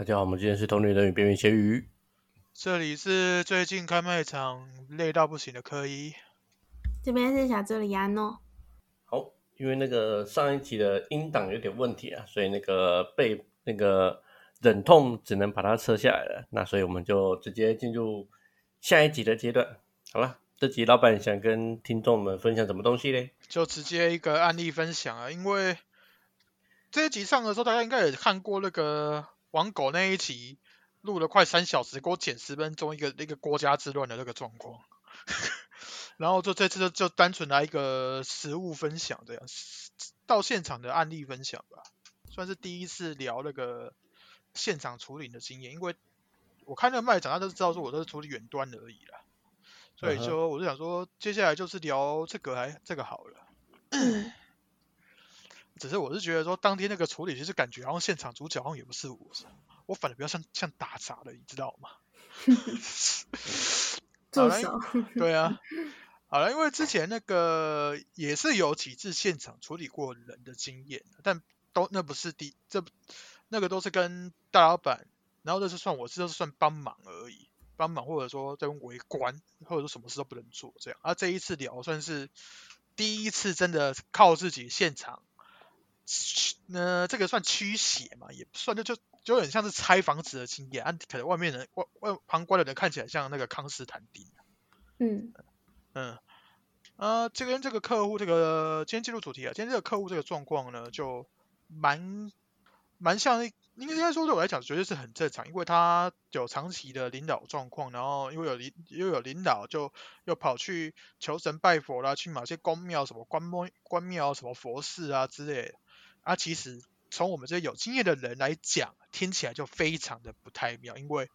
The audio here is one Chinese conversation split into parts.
大家好，我们今天是同龄人与边缘咸鱼。这里是最近开卖场累到不行的科一，这边是小助理安诺。好，因为那个上一集的音档有点问题啊，所以那个被那个忍痛只能把它撤下来了。那所以我们就直接进入下一集的阶段。好了，这集老板想跟听众们分享什么东西嘞？就直接一个案例分享啊，因为这一集上的时候，大家应该也看过那个网狗那一集，录了快三小时，给我剪十分钟，一个那个国家之乱的那个状况。然后就这次就就单纯来一个实物分享这样，到现场的案例分享吧，算是第一次聊那个现场处理的经验，因为我看那个卖场，他都知道说我都是处理远端的而已啦，所以说我就想说，接下来就是聊这个还这个好了。只是我是觉得说，当天那个处理，其实感觉好像现场主角好像也不是我，我反而比较像像打杂的，你知道吗？助手。对啊，好了，因为之前那个也是有几次现场处理过人的经验，但都那不是第这那个都是跟大老板，然后这是算我这是算帮忙而已，帮忙或者说在围观，或者说什么事都不能做这样。而这一次聊算是第一次真的靠自己现场。那这个算驱邪嘛？也不算，就就就有点像是拆房子的经验。啊，可能外面人外外旁观的人看起来像那个康斯坦丁。嗯嗯啊，这跟这个客户这个今天进入主题啊，今天这个客户这个状况呢，就蛮蛮像，应该说对我来讲绝对是很正常，因为他有长期的领导状况，然后因为有领又有领导，就又跑去求神拜佛啦，去某些宫庙什么关庙关庙什么佛寺啊之类。啊，其实从我们这些有经验的人来讲，听起来就非常的不太妙，因为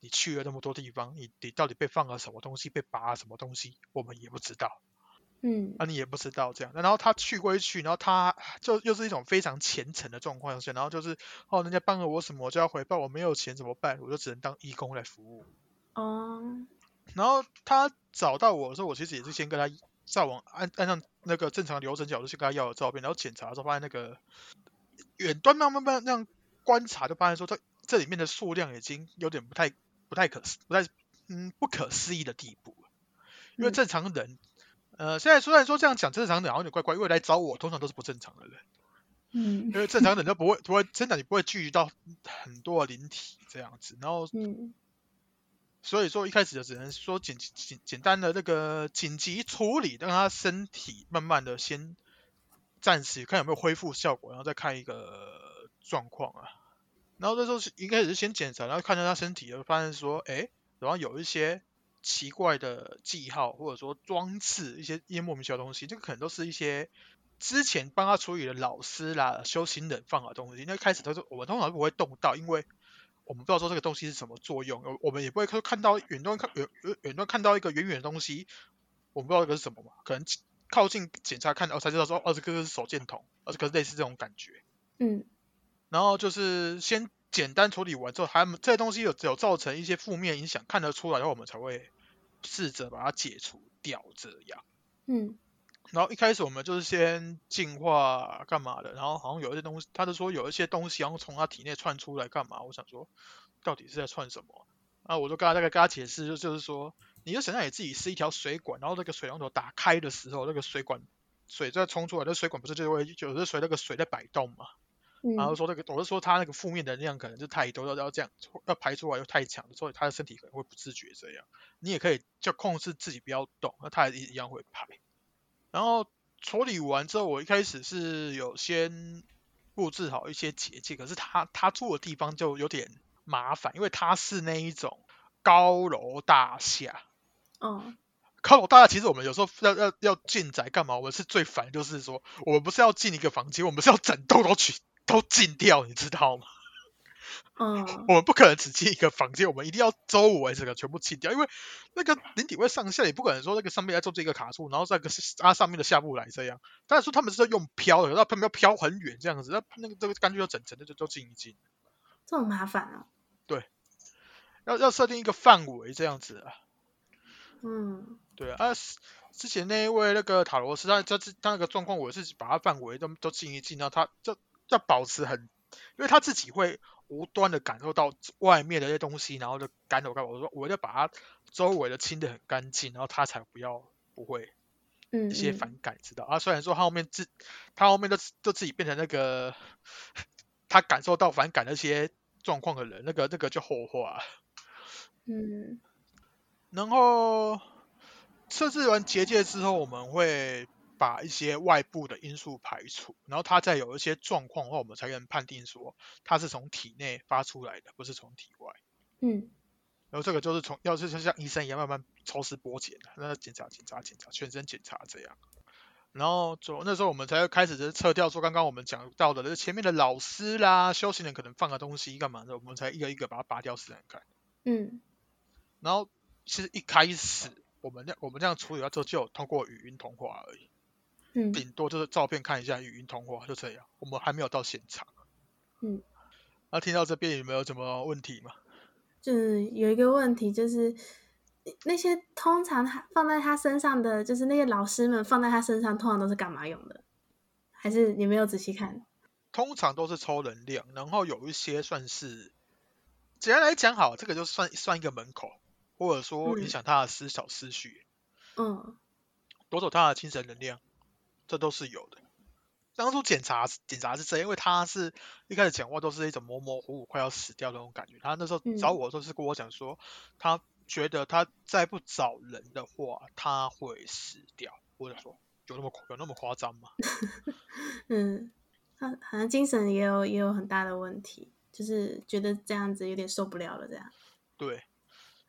你去了那么多地方，你你到底被放了什么东西，被拔了什么东西，我们也不知道。嗯，啊，你也不知道这样。然后他去归去，然后他就又是一种非常虔诚的状况下，然后就是哦，人家帮了我什么，我就要回报，我没有钱怎么办？我就只能当义工来服务。哦。然后他找到我的时候，我其实也是先跟他。上网按按上那个正常流程角度去跟他要的照片，然后检查的时候发现那个远端慢慢慢那样观察，就发现说这这里面的数量已经有点不太不太可思不太嗯不可思议的地步了。因为正常人呃现在虽然说这样讲正常人好像有点怪怪，因为来找我通常都是不正常的人。嗯。因为正常人都不会不会真的你不会聚集到很多灵体这样子，然后嗯。所以说一开始就只能说简简简单的那个紧急处理，让他身体慢慢的先暂时看有没有恢复效果，然后再看一个状况啊。然后这时候是一开始是先检查，然后看到他身体，就发现说，哎，然后有一些奇怪的记号或者说装置，一些一些莫名其妙的东西，这个可能都是一些之前帮他处理的老师啦、修行人放的东西。那开始都是我们通常不会动到，因为。我们不知道说这个东西是什么作用，我我们也不会看看到远端看远远远端看到一个远远的东西，我们不知道这个是什么嘛？可能靠近检查看到才知道说，哦，这个是手电筒，而这个类似这种感觉。嗯。然后就是先简单处理完之后，还这些东西有有造成一些负面影响，看得出来，然后我们才会试着把它解除掉，这样。嗯。然后一开始我们就是先进化干嘛的，然后好像有一些东西，他就说有一些东西然后从他体内窜出来干嘛？我想说，到底是在窜什么？啊，我就跟他大概跟他解释，就就是说，你就想象你自己是一条水管，然后那个水龙头打开的时候，那个水管水在冲出来，那水管不是就会有的随那个水在摆动嘛？然后说那个，我是说他那个负面能量可能就太多，要要这样要排出来又太强，所以他的身体可能会不自觉这样。你也可以就控制自己不要动，那他也一样会排。然后处理完之后，我一开始是有先布置好一些结界，可是他他住的地方就有点麻烦，因为他是那一种高楼大厦。嗯，高楼大厦其实我们有时候要要要进宅干嘛？我们是最烦，就是说我们不是要进一个房间，我们是要整栋都去都进掉，你知道吗？嗯，我们不可能只进一个房间，我们一定要周围这个全部清掉，因为那个灵体会上下，也不可能说那个上面要做这个卡住，然后那个啊上面的下不来这样。但是说他们是用飘的，那他们要飘很远这样子，那那个这个干脆要整层的就都进一进。这么麻烦啊？对，要要设定一个范围这样子啊。嗯，对啊，之前那一位那个塔罗斯，他他他那个状况，我是把他范围都都进一进，然后他就要保持很。因为他自己会无端的感受到外面的一些东西，然后就干扰干扰。我说我就把它周围的清的很干净，然后他才不要不会嗯一些嗯反感，知道啊？虽然说他后面自他后面都都自己变成那个他感受到反感那些状况的人，那个那个就后话。嗯然后设置完结界之后，我们会把一些外部的因素排除，然后它再有一些状况的话，我们才能判定说它是从体内发出来的，不是从体外。嗯然后这个就是从要是像像医生一样慢慢抽丝剥茧的，那检查检查检查，全身检查这样。然后就那时候我们才开始就是撤掉说刚刚我们讲到的，就是前面的老师啦、修行人可能放的东西干嘛的，我们才一个一个把它拔掉试看看。嗯然后其实一开始我们这我们这样处理完之后，就有通过语音通话而已，嗯顶多就是照片看一下，语音通话就这样。我们还没有到现场。嗯。那听到这边有没有什么问题吗？就是有一个问题，就是那些通常他放在他身上的，就是那些老师们放在他身上，通常都是干嘛用的？还是你没有仔细看？通常都是抽能量，然后有一些算是简单来讲好，这个就算算一个门口，或者说影嗯响他的思小思绪，嗯夺走他的精神能量，这都是有的。当初检查检查是这样，因为他是一开始讲话都是一种模模糊糊、快要死掉的那种感觉。他那时候找嗯我的时候是跟我讲说，他觉得他再不找人的话，他会死掉。我就说有那么有那么夸张吗？嗯，他好像精神也有也有很大的问题，就是觉得这样子有点受不了了，这样。对，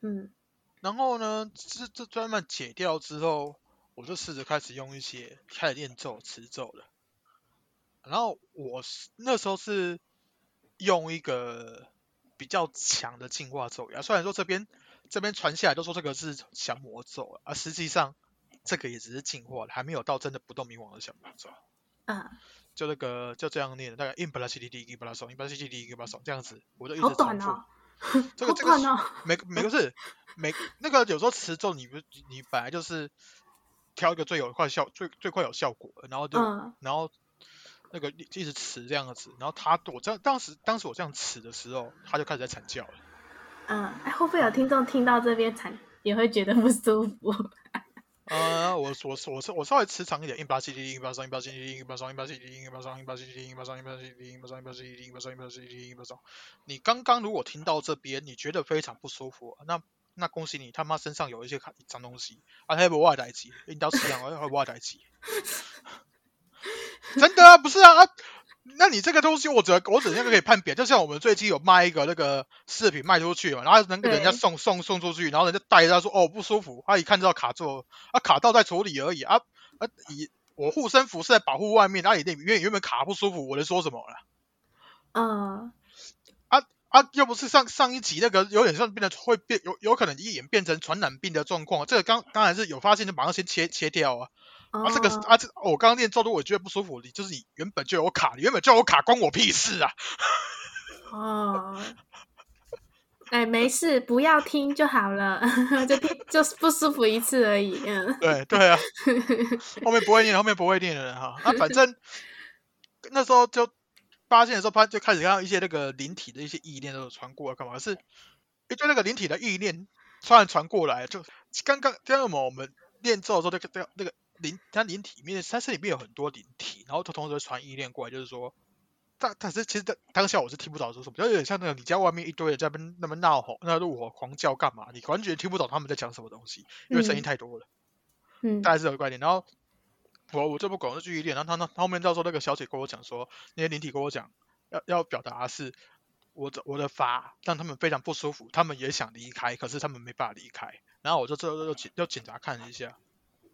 嗯然后呢，这这专门解掉之后，我就试着开始用一些开始练咒、持咒了。然后我是那时候是用一个比较强的净化咒语啊，虽然说这边这边传下来都说这个是降魔咒啊，实际上这个也只是净化的，还没有到真的不动明王的降魔咒。啊，就那个就这样念，大概 in 巴拉西滴滴一巴拉松，in 巴拉西滴滴一巴拉松这样子，我就一直好重复。短哦，这个这个是短哦。每每个是每那个有时候持咒你不你本来就是挑一个最有快效最最快有效果的，然后就、嗯然后那个一一直吃这样子，然后他我这样当时当时我这样吃的时候，他就开始在惨叫了。嗯，哎，会不会有听众听到这边惨也会觉得不舒服？呃，我我我我稍微持长一点，一八七零一八三一八七零一八三一八七零一八三一八七零一八三一八七零一八三一八七零一八三一八七零一八三。你刚刚如果听到这边，你觉得非常不舒服，那那恭喜你他妈身上有一些卡脏东西，啊，他有我代志，领导吃样，还有我代志。真的啊，不是啊，啊那你这个东西我只我怎样可以判别？就像我们最近有卖一个那个饰品卖出去嘛，然后能给人家送送送出去，然后人家带着他说哦不舒服，他一看知道卡住，啊卡到在处理而已啊啊以我护身符是在保护外面，那你那原原本卡不舒服，我能说什么了？嗯啊，又不是上上一集那个有点像变得会变有有可能一眼变成传染病的状况，这个刚刚才是有发现就马上先切切掉啊。啊，这个啊，这我刚刚念咒都我觉得不舒服，你就是你原本就有卡，你原本就有卡，关我屁事啊！哦，哎，没事，不要听就好了，就听就是不舒服一次而已。嗯对对啊，后面不会念，后面不会念的人哈。那反正那时候就发现的时候，发就开始看到一些那个灵体的一些意念都有传过来，干嘛？是一堆那个灵体的意念突然传过来，就刚刚刚刚我们念咒的时候，那个那个那个灵，它灵体里面，它身里面有很多灵体，然后它同时会传意念过来，就是说。但但是其实当当下我是听不懂说什么，就有点像那个你家外面一堆人在那边那么闹吼、那怒吼、狂叫干嘛？你完全听不懂他们在讲什么东西，因为声音嗯太多了。嗯大概是这个概念。然后我我这不管是继续练，然后他他后面到时候那个小姐跟我讲说，那些灵体跟我讲，要要表达的是我的我的法让他们非常不舒服，他们也想离开，可是他们没办法离开。然后我就这就检就检查看了一下，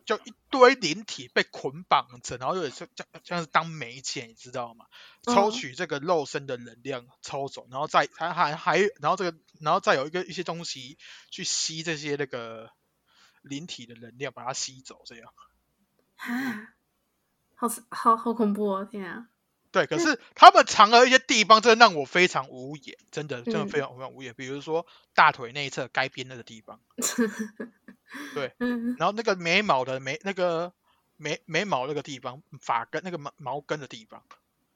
就一堆灵体被捆绑着，然后有点像像像是当媒介，你知道吗？抽嗯取这个肉身的能量抽走，然后再还还还然后这个然后再有一个一些东西去吸这些那个灵体的能量，把它吸走，这样。啊，好好好恐怖哦！天啊，对，可是他们藏了一些地方，真的让我非常无言，真的真的嗯非常非常无言。比如说大腿内侧该边那个地方，嗯然后那个眉毛的眉那个眉眉毛那个地方，发根那个毛毛根的地方，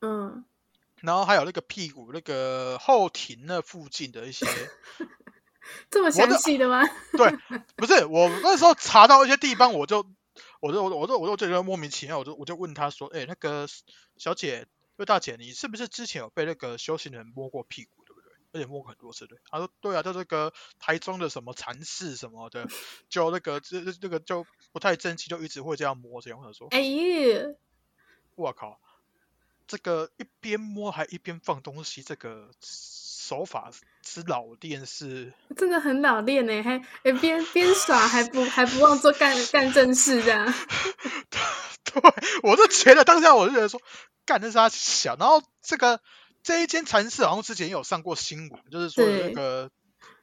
嗯然后还有那个屁股那个后庭那附近的一些，这么详细的吗？对，不是我那时候查到一些地方，我就我就我就我就我就觉得莫名其妙，我就我就问他说，哎，那个小姐，就大姐，你是不是之前有被那个修行人摸过屁股，对不对？而且摸过很多次，对？他说，对啊，就这个台中的什么禅寺什么的，就那个这这个就不太争气，就一直会这样摸这样。我说，哎呦，我靠！这个一边摸还一边放东西，这个手法之老练是，真的很老练呢，还哎边边耍还不还不忘做干干正事这样。对，我就觉得当下我就觉得说，干的是他小，然后这个这一间禅室好像之前有上过新闻，就是说那个，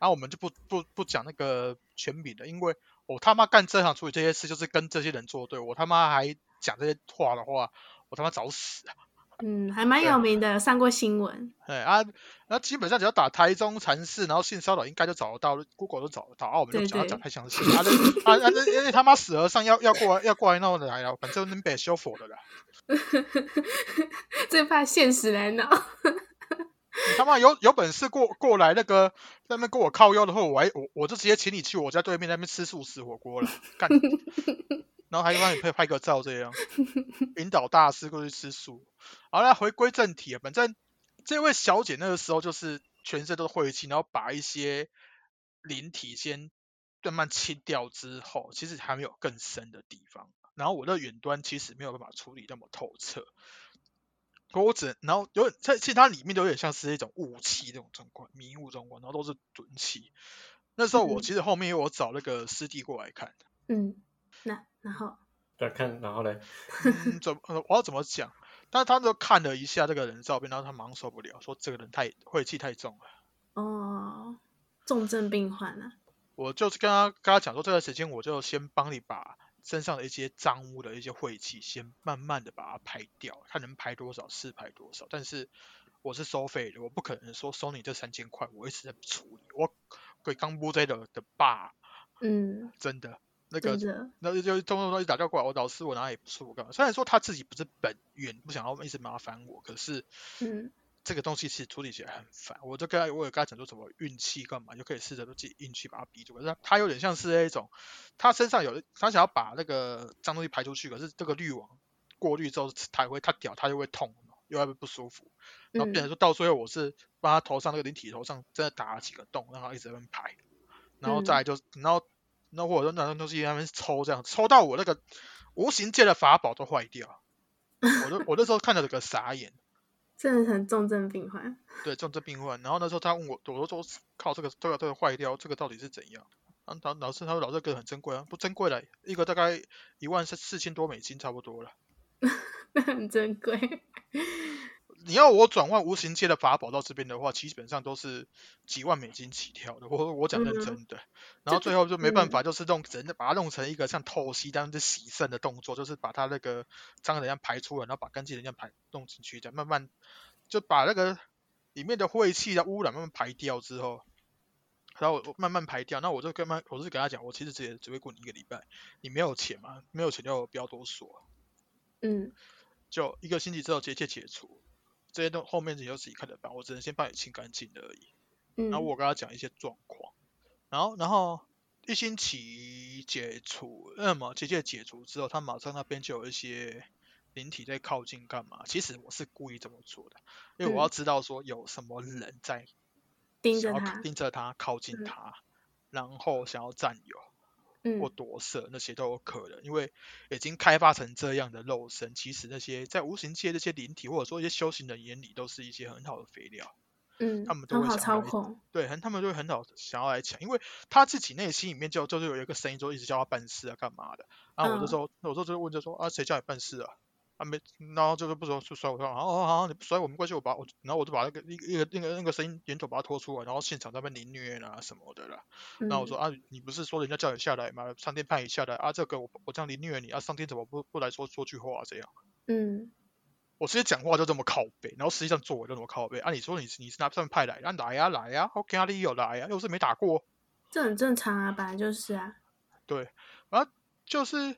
然后我们就不不不讲那个全名的，因为我他妈干这行处理这些事就是跟这些人作对，我他妈还讲这些话的话，我他妈找死啊！嗯，还蛮有名的，上过新闻。对啊，那基本上只要打台中禅寺，然后性骚扰应该就找得到，Google 都找得到。啊，我们就讲讲太详细。啊，那 啊那因为他妈死和尚要要过来要过来闹来了，反正能被修佛的啦。最怕现实来闹。你他妈有有本事过过来那个那边跟我靠腰的话，我还我我就直接请你去我家对面那边吃素食火锅了，干。然后还帮你拍拍个照，这样 引导大师过去吃素。好了，回归正题啊，反正这位小姐那个时候就是全身都是晦气，然后把一些灵体先慢慢清掉之后，其实还没有更深的地方。然后我的远端其实没有办法处理那么透彻，我只然后有点在其实它里面都有点像是一种雾气那种状况，迷雾状况，然后都是准气。那时候我其实后面我找那个师弟过来看，嗯，那。然后再看，然后嘞，怎么我要怎么讲？但是他就看了一下这个人照片，然后他忙受不了，说这个人太晦气太重了。哦，重症病患啊！我就是跟他跟他讲说，这段时间我就先帮你把身上的一些脏污的一些晦气，先慢慢的把它排掉，看能排多少是排多少。但是我是收费的，我不可能说收你这三千块，我一直在处理。我给刚播这的的爸，嗯，真的。那个，那就就通通一打电话过来，我老师我哪里不舒服干嘛？虽然说他自己不是本源，不想要一直麻烦我，可是，嗯，这个东西其实处理起来很烦。我就跟他，我有跟他讲说什么运气干嘛，就可以试着自己运气把它逼住。可是他有点像是那种，他身上有他想要把那个脏东西排出去，可是这个滤网过滤之后，他会他屌他就会痛，又会不舒服，然后变成说到最后我是帮他头上那个灵体头上真的打了几个洞，让他一直在排，然后再就然后。那或者说那种东西他们抽这样抽到我那个无形界的法宝都坏掉，我都我那时候看到这个傻眼，真的很重症病患。对重症病患，然后那时候他问我，我都说靠这个这个这个坏掉，这个到底是怎样？然后老师他说老这个很珍贵啊，不珍贵了，一个大概一万四四千多美金差不多了，那很珍贵。你要我转换无形界的法宝到这边的话，基本上都是几万美金起跳的。我我讲认真的，然后最后就没办法，就是弄人把它弄成一个像透析，这样子洗肾的动作，就是把它那个脏的能量排出来，然后把干净的能量排弄进去，再慢慢就把那个里面的晦气的污染慢慢排掉之后，然后慢慢排掉。那我就跟他，我是跟他讲，我其实只只会过你一个礼拜，你没有钱嘛？没有钱就不要多说。嗯，就一个星期之后直接解除。这些都后面你就自己看着办，我只能先帮你清干净而已。然后我跟他讲一些状况，然后然后一星期解除，那么结界解除之后，他马上那边就有一些灵体在靠近干嘛？其实我是故意这么做的，因为我要知道说有什么人在盯着他，盯着他靠近他，然后想要占有。或夺舍那些都有可能，因为已经开发成这样的肉身，其实那些在无形界这些灵体，或者说一些修行人眼里，都是一些很好的肥料。嗯，他们都会操控，对，很他们就会很好想要来抢，因为他自己内心里面就就是有一个声音，就一直叫他办事啊，干嘛的。然后我就说，我说就问就说啊，谁叫你办事啊？啊没，然后就是不说就甩我上，哦好，你不甩我没关系，我把我，然后我就把那个一一个那个那个声音源头把它拖出来，然后现场那边凌虐啊什么的啦。然后我说啊，你不是说人家叫你下来吗？上天派你下来啊，这个我我这样凌虐你啊，上天怎么不不来说说句话这样？嗯，我直接讲话就这么靠背，然后实际上作为就这么靠背。啊，你说你你是哪上面派来，啊来呀来呀，OK 啊，你有来呀，又是没打过，这很正常啊，本来就是啊。对，啊，就是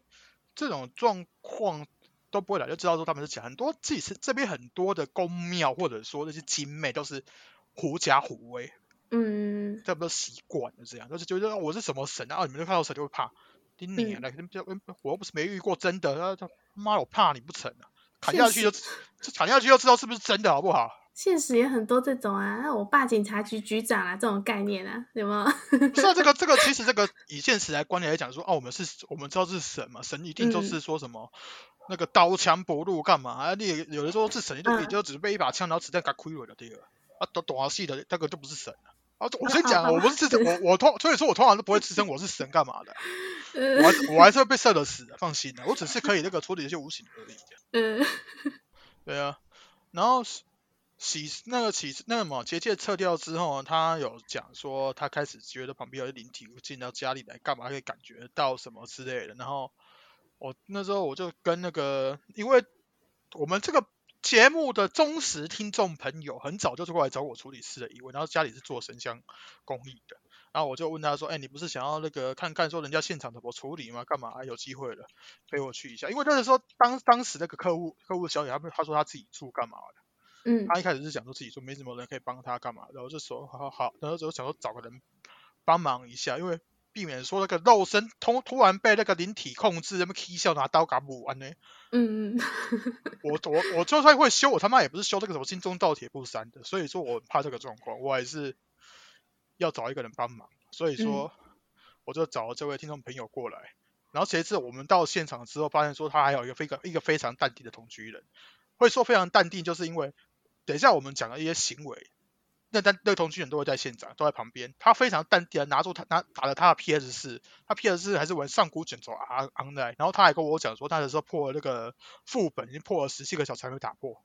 这种状况。都不会来，就知道说他们是假。很多自己是这边很多的宫庙或者说那些精美都是狐假虎威，嗯差不多习惯了这样，就是觉得我是什么神啊，你们就看到神就会怕。丁你啊，嗯来，就我又不是没遇过真的，他他妈我怕你不成啊，砍下去就就砍下去就知道是不是真的，好不好？现实也很多这种啊，那我爸警察局局长啊，这种概念啊，有没有？不是啊，这个这个其实这个以现实来观点来讲说，哦，我们是我们知道是神嘛，神一定都嗯是说什么、那个刀枪不入干嘛？啊，你也有的说是神，就嗯也就只是被一把枪，然后子弹给亏了的对了。啊，懂懂啊戏的那个就不是神了。啊，我先讲，哦我不是自称我我通，所以说我通常都不会自称我是神干嘛的，呃我还是我还是会被射的死的，放心的，我只是可以那个处理一些无形而已。嗯对啊，然后洗洗那个起那个什么结界撤掉之后，他有讲说他开始觉得旁边有灵体进到家里来干嘛，可以感觉到什么之类的。然后我那时候我就跟那个，因为我们这个节目的忠实听众朋友很早就是过来找我处理事的一位，然后家里是做神像工艺的。然后我就问他说：“哎、你不是想要那个看看说人家现场怎么处理吗？干嘛、啊有机会了陪我去一下？因为那个时候当当时那个客户客户小姐他们他说他自己住干嘛的，嗯他一开始是想说自己说没什么人可以帮他干嘛，然后就说好好好，然后就想说找个人帮忙一下，因为避免说那个肉身突突然被那个灵体控制，那么 K 笑拿刀嘎补完呢。嗯嗯 我我我就算会修，我他妈也不是修这个什么金钟罩铁布衫的，所以说我很怕这个状况，我还是要找一个人帮忙，所以说我就找了这位听众朋友过来。然后谁知我们到现场之后，发现说他还有一个非常一个非常淡定的同居人，会说非常淡定，就是因为等一下我们讲的一些行为，那但那个同居人都会在现场，都在旁边，他非常淡定的拿住他拿打了他的 PS 四，他 PS 四还是玩上古卷轴啊昂的，然后他还跟我讲说他的时候破了那个副本，已经破了十七个小时还没打破，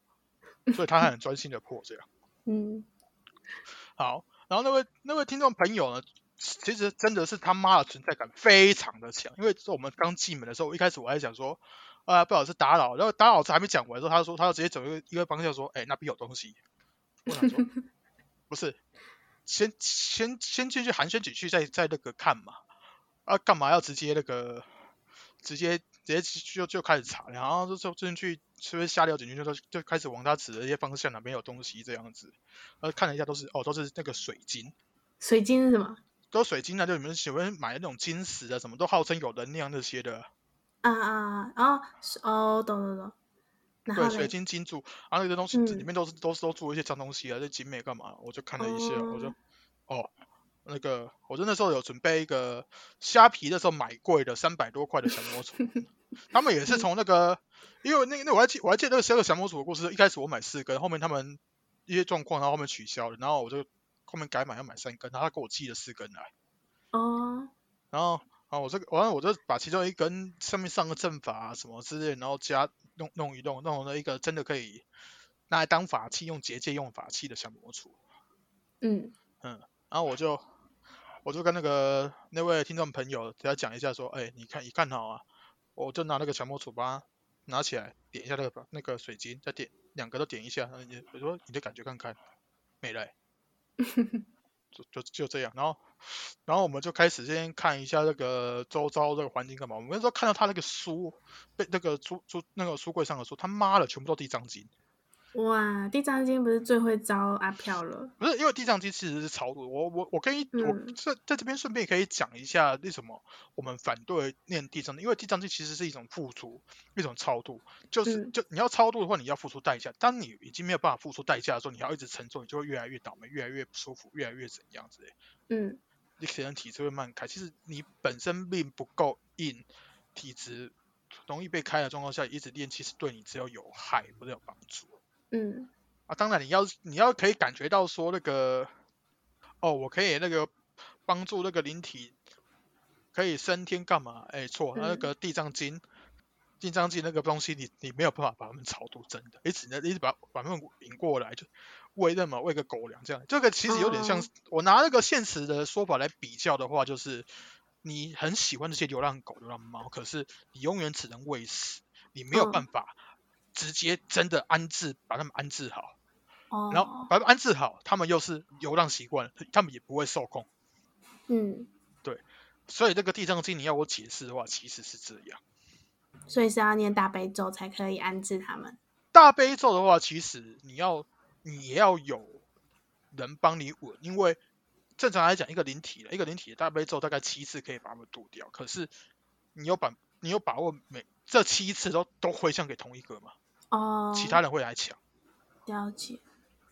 所以他还很专心的破这样。嗯好，然后那位那位听众朋友呢，其实真的是他妈的存在感非常的强，因为我们刚进门的时候，一开始我还想说，呃、不好意思打扰，然后打扰还没讲完的时候，他说他就直接走一个一个方向说，哎、那边有东西，我想说，不是，先先先进去寒暄几句，再再那个看嘛，啊，干嘛要直接那个直接直接就就开始查，然后就就进去随便瞎聊几句，就就开始往他指的一些方向哪边有东西这样子，呃，看了一下都是哦，都是那个水晶，水晶是什么？都水晶啊，就你们喜欢买那种晶石啊，什么都号称有能量那些的，啊啊啊！哦是哦，懂懂懂。对，水，晶金柱，然后那个东西嗯里面都是都是都做一些脏东西啊，这精美干嘛？我就看了一下，我就哦，那个我就那时候有准备一个虾皮的时候买贵的三百多块的降魔杵，他们也是 从那个，因为那那我还记我还记得那个十二个降魔杵的故事，一开始我买四根，后面他们一些状况，然后后面取消了，然后我就后面改买要买三根，然后他给我寄了四根来。哦，然后啊，我这个完了，我就把其中一根上面上个阵法啊什么之类，然后加弄弄一弄，弄了一个真的可以拿来当法器用结界用法器的降魔杵。嗯。嗯然后我就我就跟那个那位听众朋友给他讲一下说，哎，你看你看好啊，我就拿那个降魔杵把它拿起来点一下那个那个水晶，再点两个都点一下，你我说你的感觉看看，没了欸、就就就这样，然后然后我们就开始先看一下那个周遭这个环境干嘛。我们那时候看到他那个书被那个书书那个书柜上的书，他妈的全部都地藏经。哇，地藏经不是最会招阿飘了？不是因为地藏经其实是超度，我我我跟你、我嗯这在这边顺便可以讲一下为什么我们反对念地藏经，因为地藏经其实是一种付出，一种超度，就是嗯就你要超度的话，你要付出代价。当你已经没有办法付出代价的时候，你要一直承受，你就会越来越倒霉，越来越不舒服，越来越怎样之类。嗯你可能体质会慢开，其实你本身并不够硬，体质容易被开的状况下，一直练，其实对你只有有害，不是有帮助。嗯啊，当然你要你要可以感觉到说那个，哦，我可以那个帮助那个灵体可以升天干嘛？哎，错，那嗯个地藏经，地藏经那个东西你你没有办法把他们超度真的，你只能一直把把他们引过来，就喂那么喂个狗粮这样。这个其实有点像我拿那个现实的说法来比较的话，就是你很喜欢这些流浪狗、流浪猫，可是你永远只能喂食，你没有嗯办法直接真的安置把它们安置好。哦，然后把它们安置好，它们又是流浪习惯，它们也不会受控。嗯对所以这个地藏经，你要我解释的话，其实是这样。所以是要念大悲咒才可以安置他们。大悲咒的话，其实你要你也要有人帮你稳，因为正常来讲，一个灵体一个灵体的大悲咒大概七次可以把他们渡掉。可是你有把你有把握每这七次都都回向给同一个吗？哦，其他人会来抢。了解。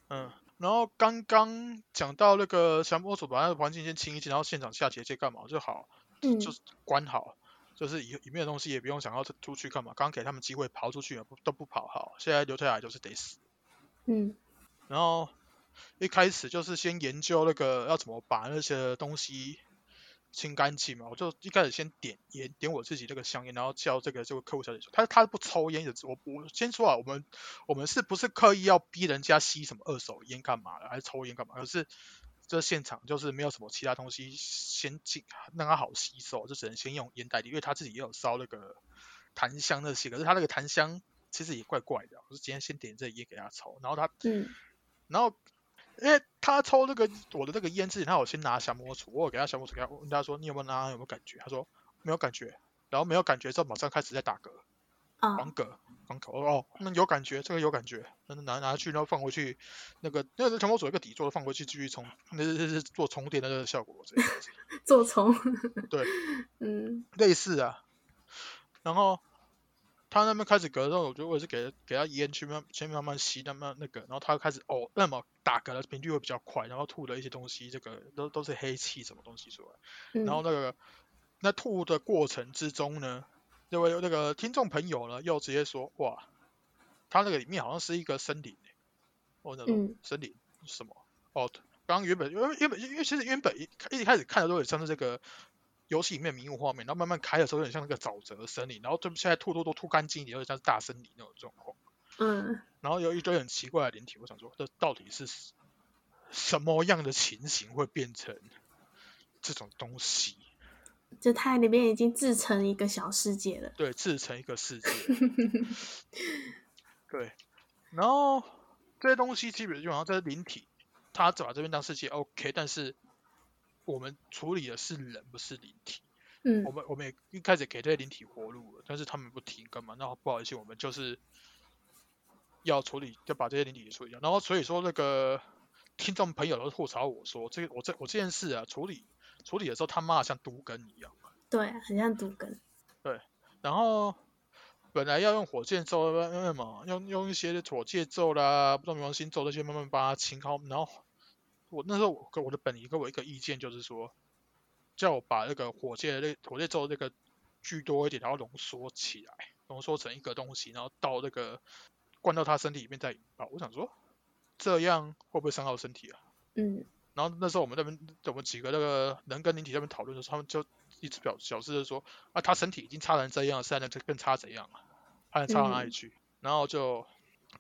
嗯，然后刚刚讲到那个降魔所把那个环境先清一清，然后现场下结界干嘛就好，嗯，就是关好，就是以里面的东西也不用想要出去干嘛，刚给他们机会跑出去不都不跑好，现在留下来就是得死。嗯，然后一开始就是先研究那个要怎么把那些东西清干净嘛，我就一开始先点烟，点我自己这个香烟，然后叫这个这个客户小姐说，她她不抽烟的，我我先说啊，我们我们是不是刻意要逼人家吸什么二手烟干嘛的，还是抽烟干嘛？可是这现场就是没有什么其他东西先进让他好吸收，就只能先用烟代替，因为他自己也有烧那个檀香那些，可是他那个檀香其实也怪怪的，我是今天先点这烟给他抽，然后他嗯，然后。因为他抽那个我的那个烟之前，他有先拿降魔杵，我有给他降魔杵，给他问他说你有没有拿，有没有感觉？他说没有感觉，然后没有感觉之后马上开始在打嗝，啊，黄嗝，黄口，哦，那有感觉，这个有感觉，那拿拿去，然后放回去，那个那个降魔杵一个底座放回去继续充，那是是做充电的那个效果这样子，做重，对，嗯类似啊，然后。他那边开始咳的时候，我觉得我也是给给他烟去慢先慢慢吸，慢慢那个，然后他开始哦，那么打嗝的频率会比较快，然后吐的一些东西，这个都都是黑气什么东西出来，嗯，然后那个那吐的过程之中呢，那位那个听众朋友呢又直接说哇，他那个里面好像是一个森林，哦那种嗯森林什么哦，刚刚原本因为原本因为其实原本一一开始看的时候也像是这个。游戏里面迷雾画面，然后慢慢开的时候有点像那个沼泽森林，然后就现在吐吐都吐干净一点，有点像是大森林那种状况。嗯，然后有一堆很奇怪的灵体，我想说这到底是什么样的情形会变成这种东西？就它里面已经制成一个小世界了。对，制成一个世界。对，然后这些东西基本上这些灵体，他把这边当世界 OK，但是我们处理的是人，不是灵体。嗯我们我们也一开始给这些灵体活路了，但是他们不听，干嘛？那不好意思，我们就是要处理，要把这些灵体处理掉。然后所以说那个听众朋友都吐槽我说，这个我这我这件事啊，处理处理的时候他妈的像毒根一样。对，很像毒根。对然后本来要用火箭咒，用什么？用用一些火箭咒啦，不知道冥王星咒那些慢慢把它清好。然后我那时候我跟我的本意给我一个意见，就是说叫我把那个火箭那火箭咒那个聚多一点，然后浓缩起来，浓缩成一个东西，然后到那个灌到他身体里面再引爆。我想说这样会不会伤到身体啊？嗯然后那时候我们那边我们几个那个人跟灵体那边讨论的时候，他们就一直表表示说啊，他身体已经差成这样了，现在更差怎样了？还能差到哪里去？然后就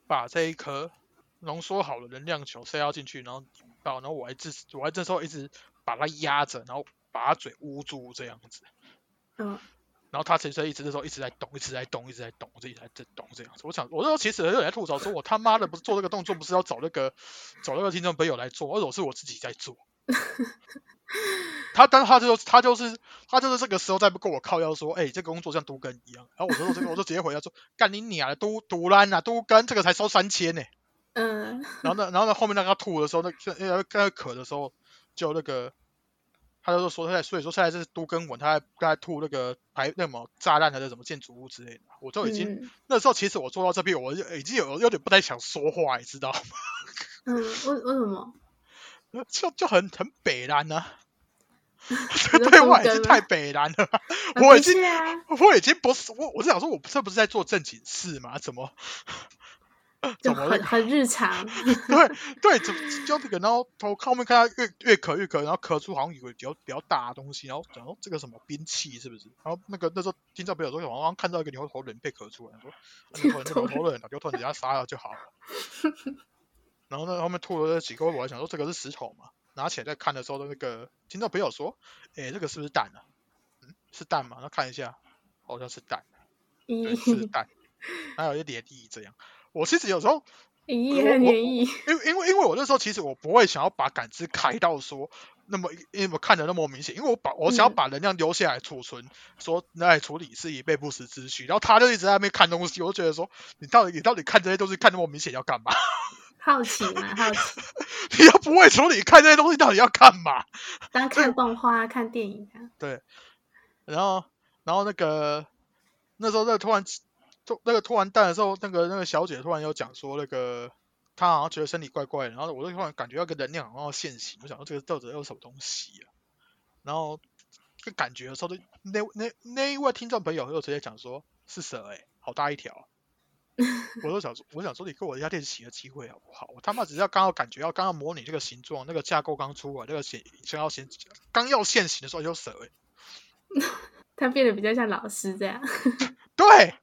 把这一颗浓缩好的能量球塞到进去，然后然后我还这我还这时候一直把他压着，然后把他嘴捂住这样子。嗯然后他其实一直那时候一直在动，一直在动，一直在动，一直在在动这样子。我想，我那时候其实有点在吐槽，说我他妈的不是做这个动作，不是要找那个找那个听众朋友来做，而且我是我自己在做。他，但他就他就是他就是这个时候再不跟我靠腰说，哎、这个工作像都根一样。然后我说这个，我就直接回答说，干你娘的，都都烂啊，都根这个才收三千呢。嗯 然后呢，然后呢，后面那个吐的时候，那那那个咳的时候，就那个，他就说他在，所以说现在是都根文，他在他在吐那个排那什么炸弹还是什么建筑物之类的，我就已经、嗯那时候其实我坐到这边，我就已经有有点不太想说话，你知道吗？嗯，为为什么？就就很很北南呢、你这对都根吗外已经太北蓝了，啊我已经我已经不是我，我是想说，我这不是在做正经事吗？怎么就很很日常。对对，就就这个，然后头后面看他越越咳越咳，然后咳出好像有个比较比较大的东西，然后讲说这个什么兵器是不是？然后那个那时候听到朋友说，好像看到一个牛头人被咳出来，说 啊牛头人牛头人啊，牛头人给他杀了就好了。然后呢，后面吐了几个，我还想说这个是石头嘛，拿起来再看的时候，那个听到朋友说，哎，这个是不是蛋啊？嗯，是蛋吗？那看一下，好像是蛋。对，是，蛋，还有一点意这样。我其实有时候咦，很演绎，因为因为因为我那时候其实我不会想要把感知开到说那么因为我看的那么明显，因为我把我想要嗯把能量留下来储存，说拿来处理是以备不时之需。然后他就一直在那边看东西，我就觉得说你到底你到底看这些东西看那么明显要干嘛？好奇嘛，好奇。你又不会处理，看这些东西到底要干嘛？当看动画、看电影啊，然后然后那个那时候那个突然突那个突然弹的时候，那个那个小姐突然有讲说那个她好像觉得身体怪怪的，然后我就突然感觉到个能量好像要现形，我想到这个到底有什么东西啊？然后这个感觉的时候，那那那一位听众朋友又直接讲说是蛇哎、好大一条啊、我都想说，我想说，你给我一下练习的机会好不好？我他妈只是要刚好感觉要刚刚模拟这个形状，那个架构刚出来，那个显想要现刚要现形的时候就蛇哎、他变得比较像老师这样。对，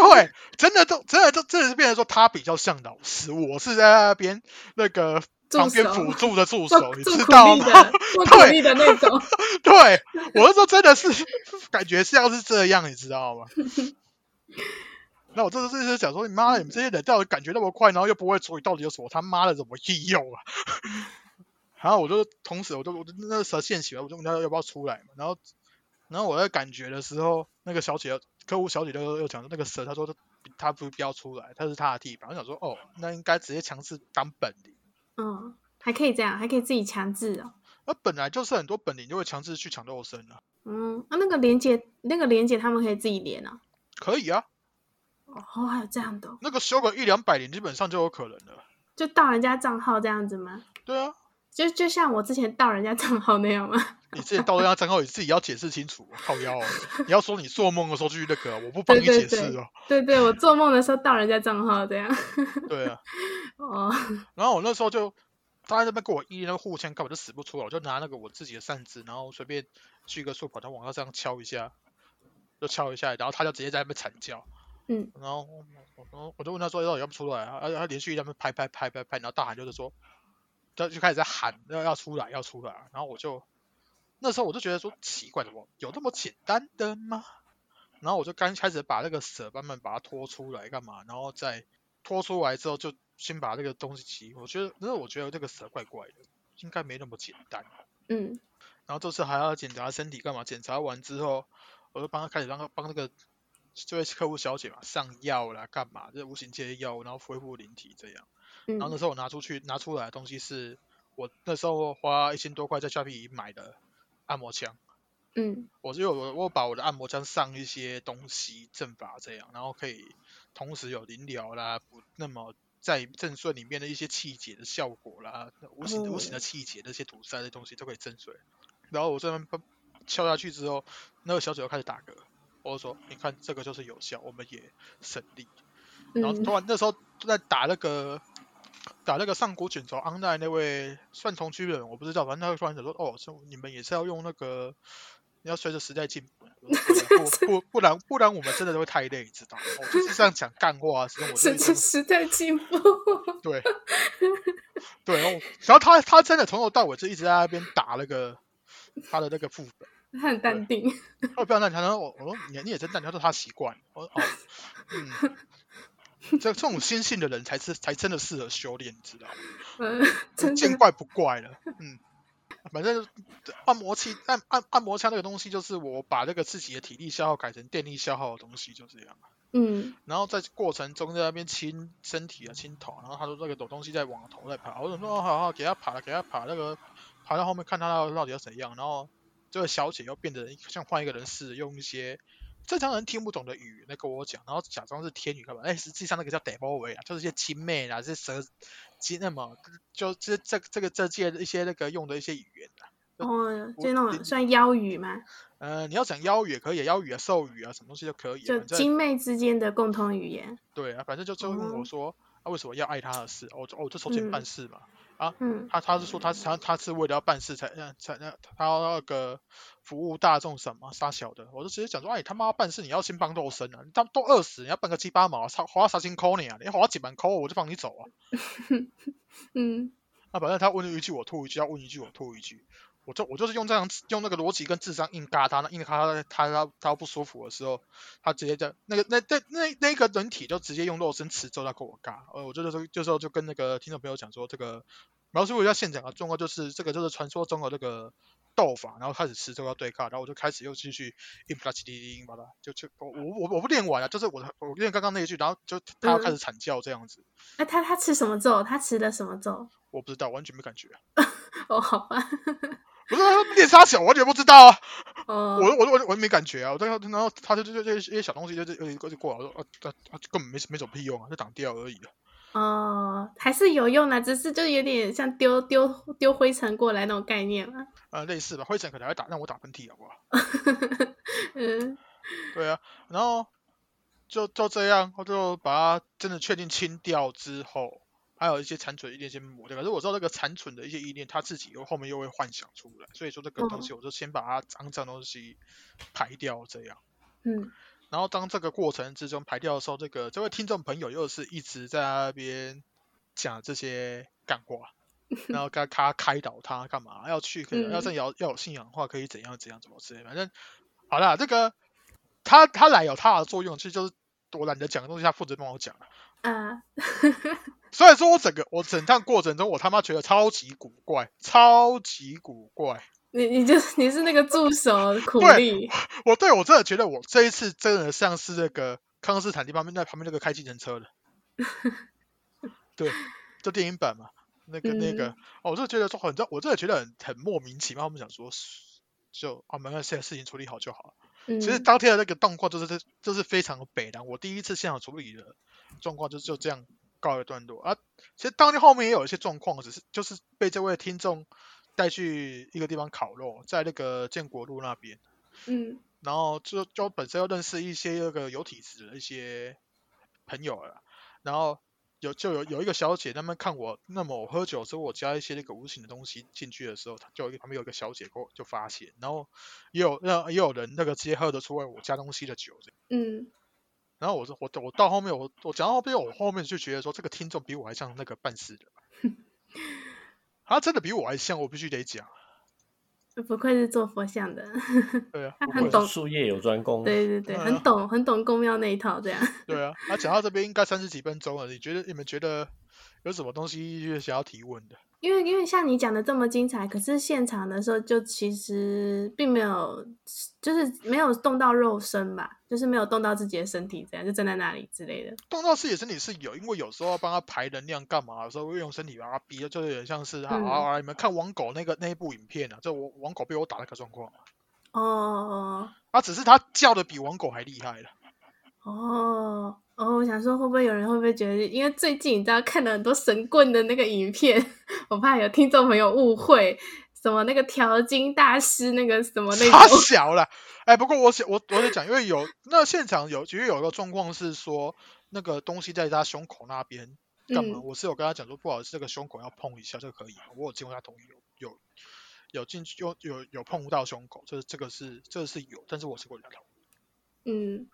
对，真的都真的都真的是变成说他比较像老师，我是在那边那个旁边手辅助的助做手，你知道吗？对的，那种。对，我那时候真的是感觉像是这样，你知道吗？那我这次就是想说，你妈的，你们这些人到底感觉那么快，然后又不会处理，到底有什么他妈的怎么利用啊？然后我就同时，我就我就那个蛇现起来，我就问他要不要出来嘛。然后，然后我在感觉的时候，那个小姐客户小姐就又讲说，那个蛇，她说她不不要出来，她是她的地盘。我想说，哦，那应该直接强制当本领。嗯，还可以这样，还可以自己强制哦。那本来就是很多本领就会强制去抢肉身啊，嗯，啊，那个连接，那个连接他们可以自己连啊。可以啊，哦，还有这样的哦，那个修个一两百年基本上就有可能了。就盗人家账号这样子吗？对啊，就就像我之前盗人家账号那样吗？你自己盗人家账号，你自己要解释清楚，靠腰、哦。你要说你做梦的时候去那个，我不帮你解释哦。对对，我做梦的时候盗人家账号这样。对啊，哦，然后我那时候就他在那边跟我一那个互相根本就死不出来，我就拿那个我自己的扇子，然后随便锯个树，把它往他这样敲一下，就敲一下，然后他就直接在那边惨叫。嗯，然后我我我就问他说要不出来啊？他他连续在那边拍拍拍拍拍，然后大喊就是说，他就开始在喊要要出来要出来，然后我就那时候我就觉得说奇怪，怎么有那么简单的吗？然后我就刚开始把那个蛇慢慢把它拖出来干嘛，然后再拖出来之后就先把这个东西骑，我觉得，因为我觉得这个蛇怪怪的，应该没那么简单。嗯，然后这次还要检查身体干嘛？检查完之后，我就帮他开始让他帮那个这位客户小姐嘛上药啦，干嘛？这无形界的药物，然后恢复灵体这样。然后那嗯，时候我拿出去拿出来的东西是我那时候花一千多块在虾皮买的按摩枪。嗯，我就有我我把我的按摩枪上一些东西阵法这样，然后可以同时有灵疗啦，不那么在正顺里面的一些气节的效果啦，无形的无形的气节那些堵塞的东西都可以震碎。然后我这边敲下去之后，那个小姐又开始打嗝，我就说你看这个就是有效，我们也省力。然后嗯突然那时候就在打那个打那个上古卷轴安奈那位算同居人，我不知道，反正他突然想说，哦，是你们也是要用那个，你要随着时代进步，不不不然不然我们真的会太累，你知道吗？我就是这样讲干话的时候，我就是会真的是时代进步。对对，然后然后他他真的从头到尾就一直在那边打那个他的那个副本。他很淡定。哦，不要那，他说我我说你你也真淡定，他说他习惯。我说哦，嗯，这这种心性的人才是才真的适合修炼，你知道吗？嗯，见怪不怪了。嗯，反正按摩器按按按摩枪那个东西，就是我把那个自己的体力消耗改成电力消耗的东西，就这样。嗯然后在过程中在那边亲身体啊亲头，然后他说那个有东西在往头在爬，我说哦好好给他爬了给他爬那个爬到后面看他到底要怎样，然后这个小姐又变得像换一个人似的，用一些正常人听不懂的语言来跟我讲，然后假装是天语干嘛？哎，实际上那个叫 d e v o 啊，就是一些亲妹啊，这些蛇精那么就这这这个这届的一些那个用的一些语言啊。哦，我就那你种算妖语吗？呃，你要讲妖语也可以，妖语啊、兽语啊，什么东西都可以啊。就精妹之间的共同语言。对啊，反正就就问我哦说，啊，为什么要爱他的事？哦，我就哦，我就筹钱办嗯事嘛。嗯他他是说他他他是为了要办事才那才那他要那个服务大众什么杀小的，我就直接讲说，哎，他妈办事你要先帮肉身啊，你他都饿死，你要办个鸡巴毛，花花啥钱抠你啊，你花几万抠我就放你走啊。嗯。啊反正他问一句我吐一句，他问一句我吐一句，我就我就是用这样用那个逻辑跟智商硬嘎他，那硬嘎他，他他他不舒服的时候，他直接在那个那那那那个人体就直接用肉身持咒在跟我嘎，呃，我就说就时候就跟那个听众朋友讲说，这个描述一下现场的状况，就是这个就是传说中的这个斗法，然后开始持咒要对抗，然后我就开始又继续硬把它叽哩哩把它就就我我我不练完了，就是我我练刚刚那一句，然后就他要开始惨叫这样子。那他他吃什么咒？他吃的什么咒？我不知道，完全没感觉。哦，好吧。不是练杀小，完全不知道啊。哦。我我我我没感觉啊。我然后然后他就就就一些小东西就就就过来，我说啊啊啊，根本没没什么屁用啊，就挡掉而已啊。哦，还是有用的，只是就有点像丢丢丢灰尘过来那种概念嘛。啊，类似吧，灰尘可能会打让我打喷嚏，好不好？嗯，对啊，然后就就这样，我就把它真的确定清掉之后，还有一些残存意念先抹掉。可是我知道那个残存的一些意念，他自己又后面又会幻想出来，所以说这个东西我就先把它脏脏东西排掉，这样。嗯。然后当这个过程之中排掉的时候，这个这位听众朋友又是一直在那边讲这些干话，然后跟他开导他干嘛要去，可能要真要要有信仰的话，可以怎样怎样怎么之类。反正好了，这个他他来有他的作用，其实就是我懒得讲的东西，他负责帮我讲啊。所以说我整个我整趟过程中，我他妈觉得超级古怪，超级古怪。你你就是你是那个助手苦力，我对我真的觉得我这一次真的像是那个康斯坦丁旁边那旁边那个开计程车的，对，就电影版嘛，那个那个，哦，我就觉得说很，我真的觉得很很莫名其妙。我们想说，就啊，没关系，事情处理好就好了。其实当天的那个状况就是这就是非常的北凉。我第一次现场处理的状况就就这样告一段落啊。其实当天后面也有一些状况，只是就是被这位听众。带去一个地方烤肉，在那个建国路那边，嗯，然后就就本身又认识一些那个有体质的一些朋友了，然后有就有有一个小姐，他们看我，那么我喝酒之后，我加一些那个无形的东西进去的时候，就旁边有一个小姐过就发现，然后也有那也有人那个直接喝得出来我加东西的酒，嗯，然后我我我到后面我我讲到后面，我后面就觉得说这个听众比我还像那个办事的。他真的比我还像，我必须得讲。不愧是做佛像的，对啊，他很懂术业有专攻，对对对，很懂很懂公庙那一套这样。对啊，他讲到这边应该三十几分钟了，你觉得你们觉得有什么东西想要提问的？因为因为像你讲的这么精彩，可是现场的时候就其实并没有，就是没有动到肉身吧，就是没有动到自己的身体，这样就站在那里之类的。动到自己的身体是有，因为有时候要帮他排能量干嘛的时候，会用身体把他逼，就有点像是啊啊，你们看王狗那个那一部影片啊，就我网狗被我打那个状况。哦。啊只是他叫的比王狗还厉害了。哦。哦，我想说，会不会有人会不会觉得，因为最近你知道看了很多神棍的那个影片，我怕有听众朋友误会，什么那个调经大师那个什么那太小了。哎，不过我想我我在讲，因为有那现场有，其实有一个状况是说，那个东西在他胸口那边干嘛？我是有跟他讲说，不好意思，这个胸口要碰一下，这个可以吗？我有经过他同意，有有有进去，有有有碰到胸口，这这个是这个是有，但是我是过他同意。嗯，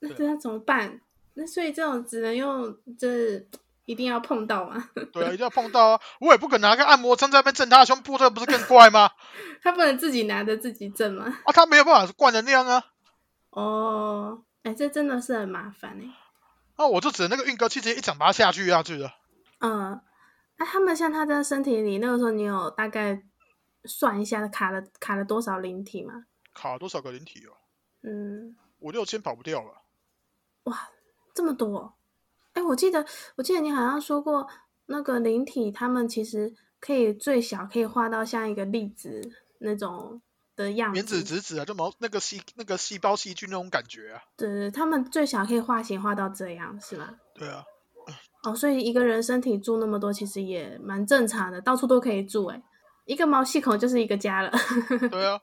那这要怎么办？那所以这种只能用，就是一定要碰到吗？对啊，一定要碰到啊！我也不可能拿个按摩针在那边震他的胸部，这不是更怪吗？他不能自己拿着自己震吗？啊，他没有办法灌能量啊！哦，哎，这真的是很麻烦哎。那我就只能那个运哥气直接一掌把他下去下去了。嗯，那他们像他在身体里，那个时候你有大概算一下卡了卡了多少灵体吗？卡了多少个灵体哦？嗯，五六千跑不掉了。哇！这么多，哎，我记得，我记得你好像说过，那个灵体他们其实可以最小可以画到像一个粒子那种的样子，原子质子啊，就毛那个细那个细胞细菌那种感觉啊。对对，他们最小可以化形化到这样，是吗？对啊。哦，所以一个人身体住那么多，其实也蛮正常的，到处都可以住，哎，一个毛细孔就是一个家了。对啊，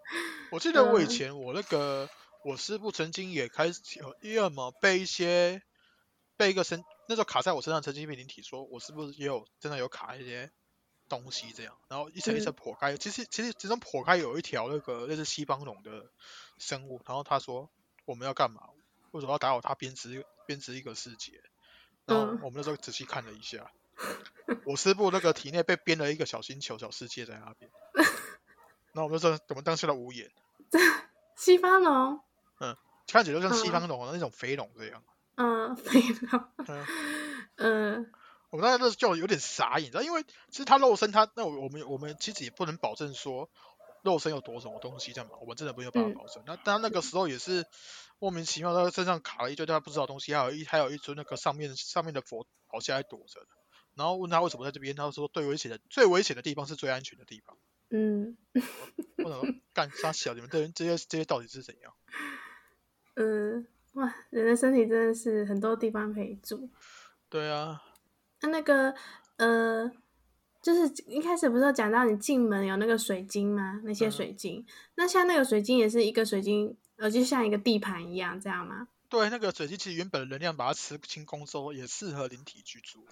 我记得我以前我那个我师傅曾经也开始有因为嘛被一些。被一个身那时候卡在我身上，曾经被灵体说，我是不是也有真的有卡一些东西这样，然后一层一层破开，其实其实其中破开有一条那个那是西方龙的生物，然后他说我们要干嘛？为什么要打扰他编织编织一个世界？然后我们那时候仔细看了一下，我师傅那个体内被编了一个小星球小世界在那边。那我们就说我们当下的无言，西方龙，嗯看起来就像西方龙的那种肥龙这样。嗯，肥龙，嗯，嗯我们当时那就有点傻眼，你知道，因为其实他肉身他那我我们我们其实也不能保证说肉身有多什么东西这样嘛，我们真的没有办法嗯保证。那但那个时候也是莫名其妙，他身上卡了一堆他不知道东西，还有一还有一尊那个上面上面的佛跑下来躲着的。然后问他为什么在这边，他说最危险的最危险的地方是最安全的地方。嗯我想说干啥小，你们这人这些这些到底是怎样？嗯，哇，人的身体真的是很多地方可以住。对啊，那那个呃，就是一开始不是讲到你进门有那个水晶吗？那些嗯水晶，那像那个水晶也是一个水晶，呃，就像一个地盘一样，这样吗？对，那个水晶其实原本的能量把它吃清空之后，也适合灵体居住。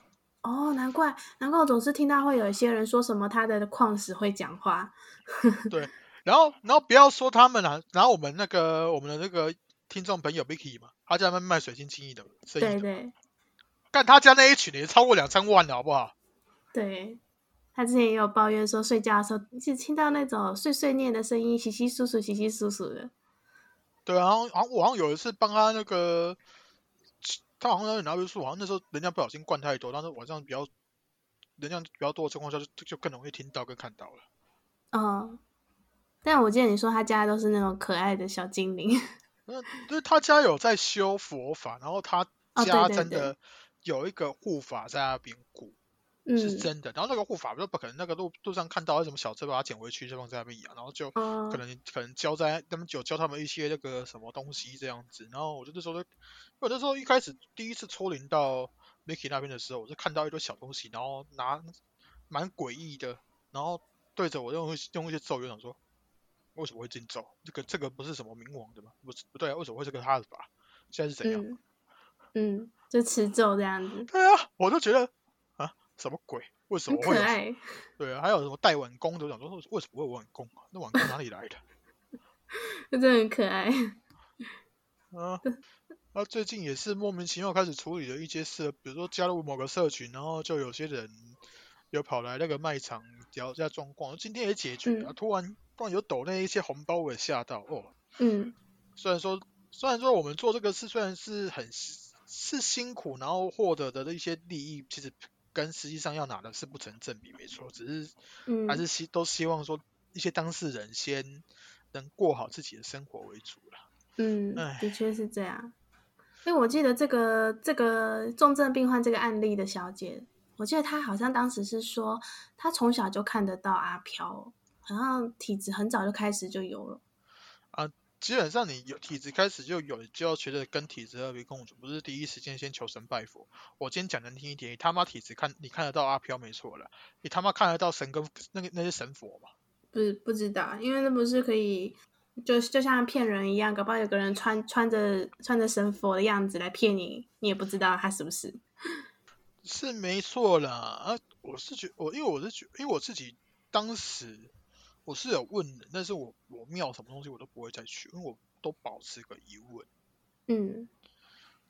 哦，难怪难怪我总是听到会有一些人说什么他的矿石会讲话。对然后，然后不要说他们啦，然后我们那个我们的那个听众朋友 Vicky 嘛，他在那边卖水晶精益的生意的，对对干他家那一群也超过两三万了，好不好？对，他之前也有抱怨说睡觉的时候一直听到那种碎碎念的声音，稀稀疏疏、稀稀疏疏的。对啊，好像我好像有一次帮他那个，他好像有拿杯数，好像那时候人家不小心灌太多，但是晚上比较人量比较多的情况下就，就就更容易听到跟看到了。嗯，但我记得你说他家都是那种可爱的小精灵。那就是他家有在修佛法，然后他家真的有一个护法在那边顾。是嗯，真的。然后那个护法就不可能那个路路上看到什么小车把它捡回去就放在那边养，然后就哦可，能可能教在他们有教他们一些那个什么东西这样子。然后我就那时候就，我那时候一开始第一次抽灵到 Mickey 那边的时候，我就看到一堆小东西，然后拿蛮诡异的，然后对着我用用一些咒语想说。为什么会禁咒？这个这个不是什么冥王的吗？不是不对啊，为什么会是个他的法？现在是怎样？嗯嗯，就持咒这样子，对啊，我就觉得啊，什么鬼？为什很么会有？可爱。对啊，还有什么带碗弓的，我想说为什么会有碗弓啊？那碗弓哪里来的？就 真的很可爱。啊，他最近也是莫名其妙开始处理了一些事，比如说加入某个社群，然后就有些人有跑来那个卖场聊一下状况，今天也解决了，嗯突然突然有抖那一些红包，我也吓到哦。嗯虽然说虽然说我们做这个事虽然是很是辛苦，然后获得的一些利益，其实跟实际上要拿的是不成正比，没错，只是嗯，还是希都希望说一些当事人先能过好自己的生活为主了。嗯，的确是这样。因为我记得这个这个重症病患这个案例的小姐，我记得她好像当时是说，她从小就看得到阿飘，好像体质很早就开始就有了。啊基本上你有体质开始就有，就要学着跟体质和平共处，不是第一时间先求神拜佛。我今天讲难听一点，你他妈体质看你看得到阿飘没错了，你他妈看得到神跟那个那些神佛吗？不是不知道，因为那不是可以，就就像骗人一样，搞不好有个人穿穿着穿着神佛的样子来骗你，你也不知道他是不是。是没错啦，啊，我是觉我因为我是觉，因为我自己当时我是有问人，但是我我庙什么东西我都不会再去，因为我都保持个疑问。嗯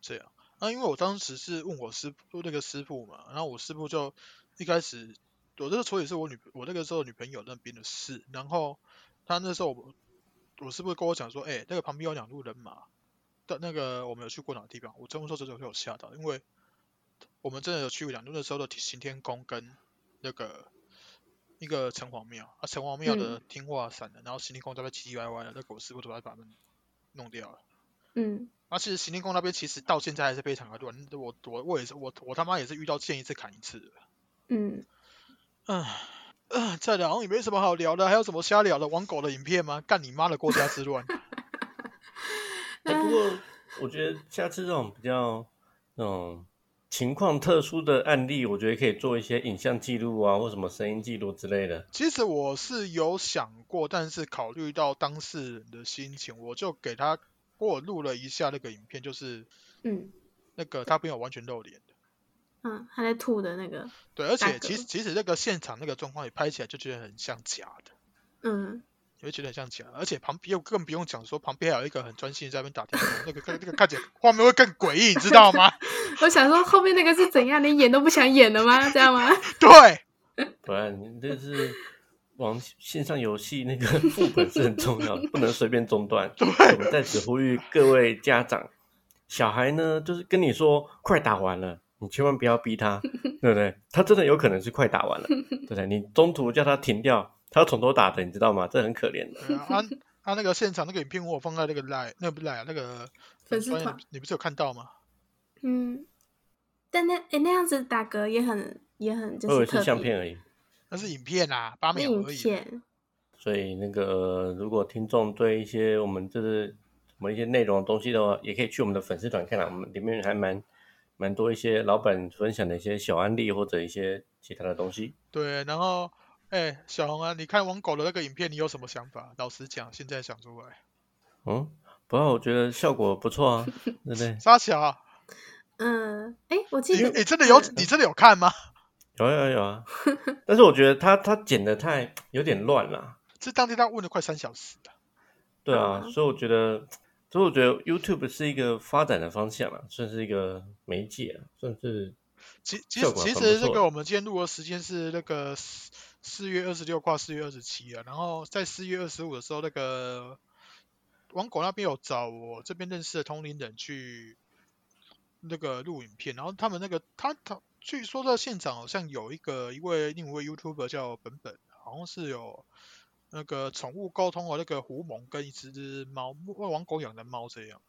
这样。那、因为我当时是问我师傅那个师傅嘛，然后我师傅就一开始我这个处理是我女我那个时候女朋友那边的事，然后他那时候我我师傅跟我讲说，哎、那个旁边有两路人马但那个我们有去过哪个地方？我这么说真的会有吓到，因为我们真的有去过两路那时候的行天宫跟那个一个城隍庙啊，城隍庙的听话散了，然后行天宫这边唧唧歪歪的，那个我师傅都把它把他们弄掉了。嗯啊，其实行天宫那边其实到现在还是非常的乱，我我我也是我我他妈也是遇到见一次砍一次的。嗯，嗯嗯，再聊好像也没什么好聊的，还有什么瞎聊的玩狗的影片吗？干你妈的国家之乱！哎、不过我觉得下次这种比较那种情况特殊的案例，我觉得可以做一些影像记录啊，或什么声音记录之类的。其实我是有想过，但是考虑到当事人的心情，我就给他给我录了一下那个影片，就是嗯那个他没有完全露脸的。嗯，他在吐的那个，对，而且其哥实其实那个现场那个状况也拍起来就觉得很像假的。嗯你会觉得很像假的，而且旁边又更不用讲说旁边还有一个很专心地在那边打电话，那个那个看起来画面会更诡异，你知道吗？我想说后面那个是怎样，连演都不想演了吗？这样吗？对，不然你这是玩线上游戏那个副本是很重要的，不能随便中断。对我们在此呼吁各位家长，小孩呢就是跟你说快打完了，你千万不要逼他，对不对？他真的有可能是快打完了，对不对？你中途叫他停掉，他要从头打的，你知道吗？这很可怜的。他他那个现场那个影片我放在那个 line，那个不是 line 啊那个粉丝团你你不是有看到吗？嗯，但那诶那样子打嗝也很也很就是是特相片而已。那是影片啊，八秒而已。片，所以那个如果听众对一些我们就是我们一些内容的东西的话，也可以去我们的粉丝团看啦，我们里面还蛮蛮多一些老板分享的一些小案例或者一些其他的东西。对，然后哎，小红啊，你看王狗的那个影片，你有什么想法？老实讲，现在想出来。嗯，不过我觉得效果不错啊，对不对？沙小啊，嗯，诶，我记得你真的有嗯你真的有看吗？有啊有啊有啊，但是我觉得他他剪的太有点乱了，这当天他问了快三小时了。对啊，嗯所以我觉得，所以我觉得 YouTube 是一个发展的方向啊，算是一个媒介啊，算是其其实其实这个。我们今天录的时间是那个四四月二十六跨四月二十七啊，然后在四月二十五的时候，那个王狗那边有找我这边认识的同龄人去那个录影片，然后他们那个他他据说在现场好像有一个一位另一位 YouTuber 叫本本，好像是有那个宠物沟通的那个狐獴跟一只猫，网狗养的猫这样。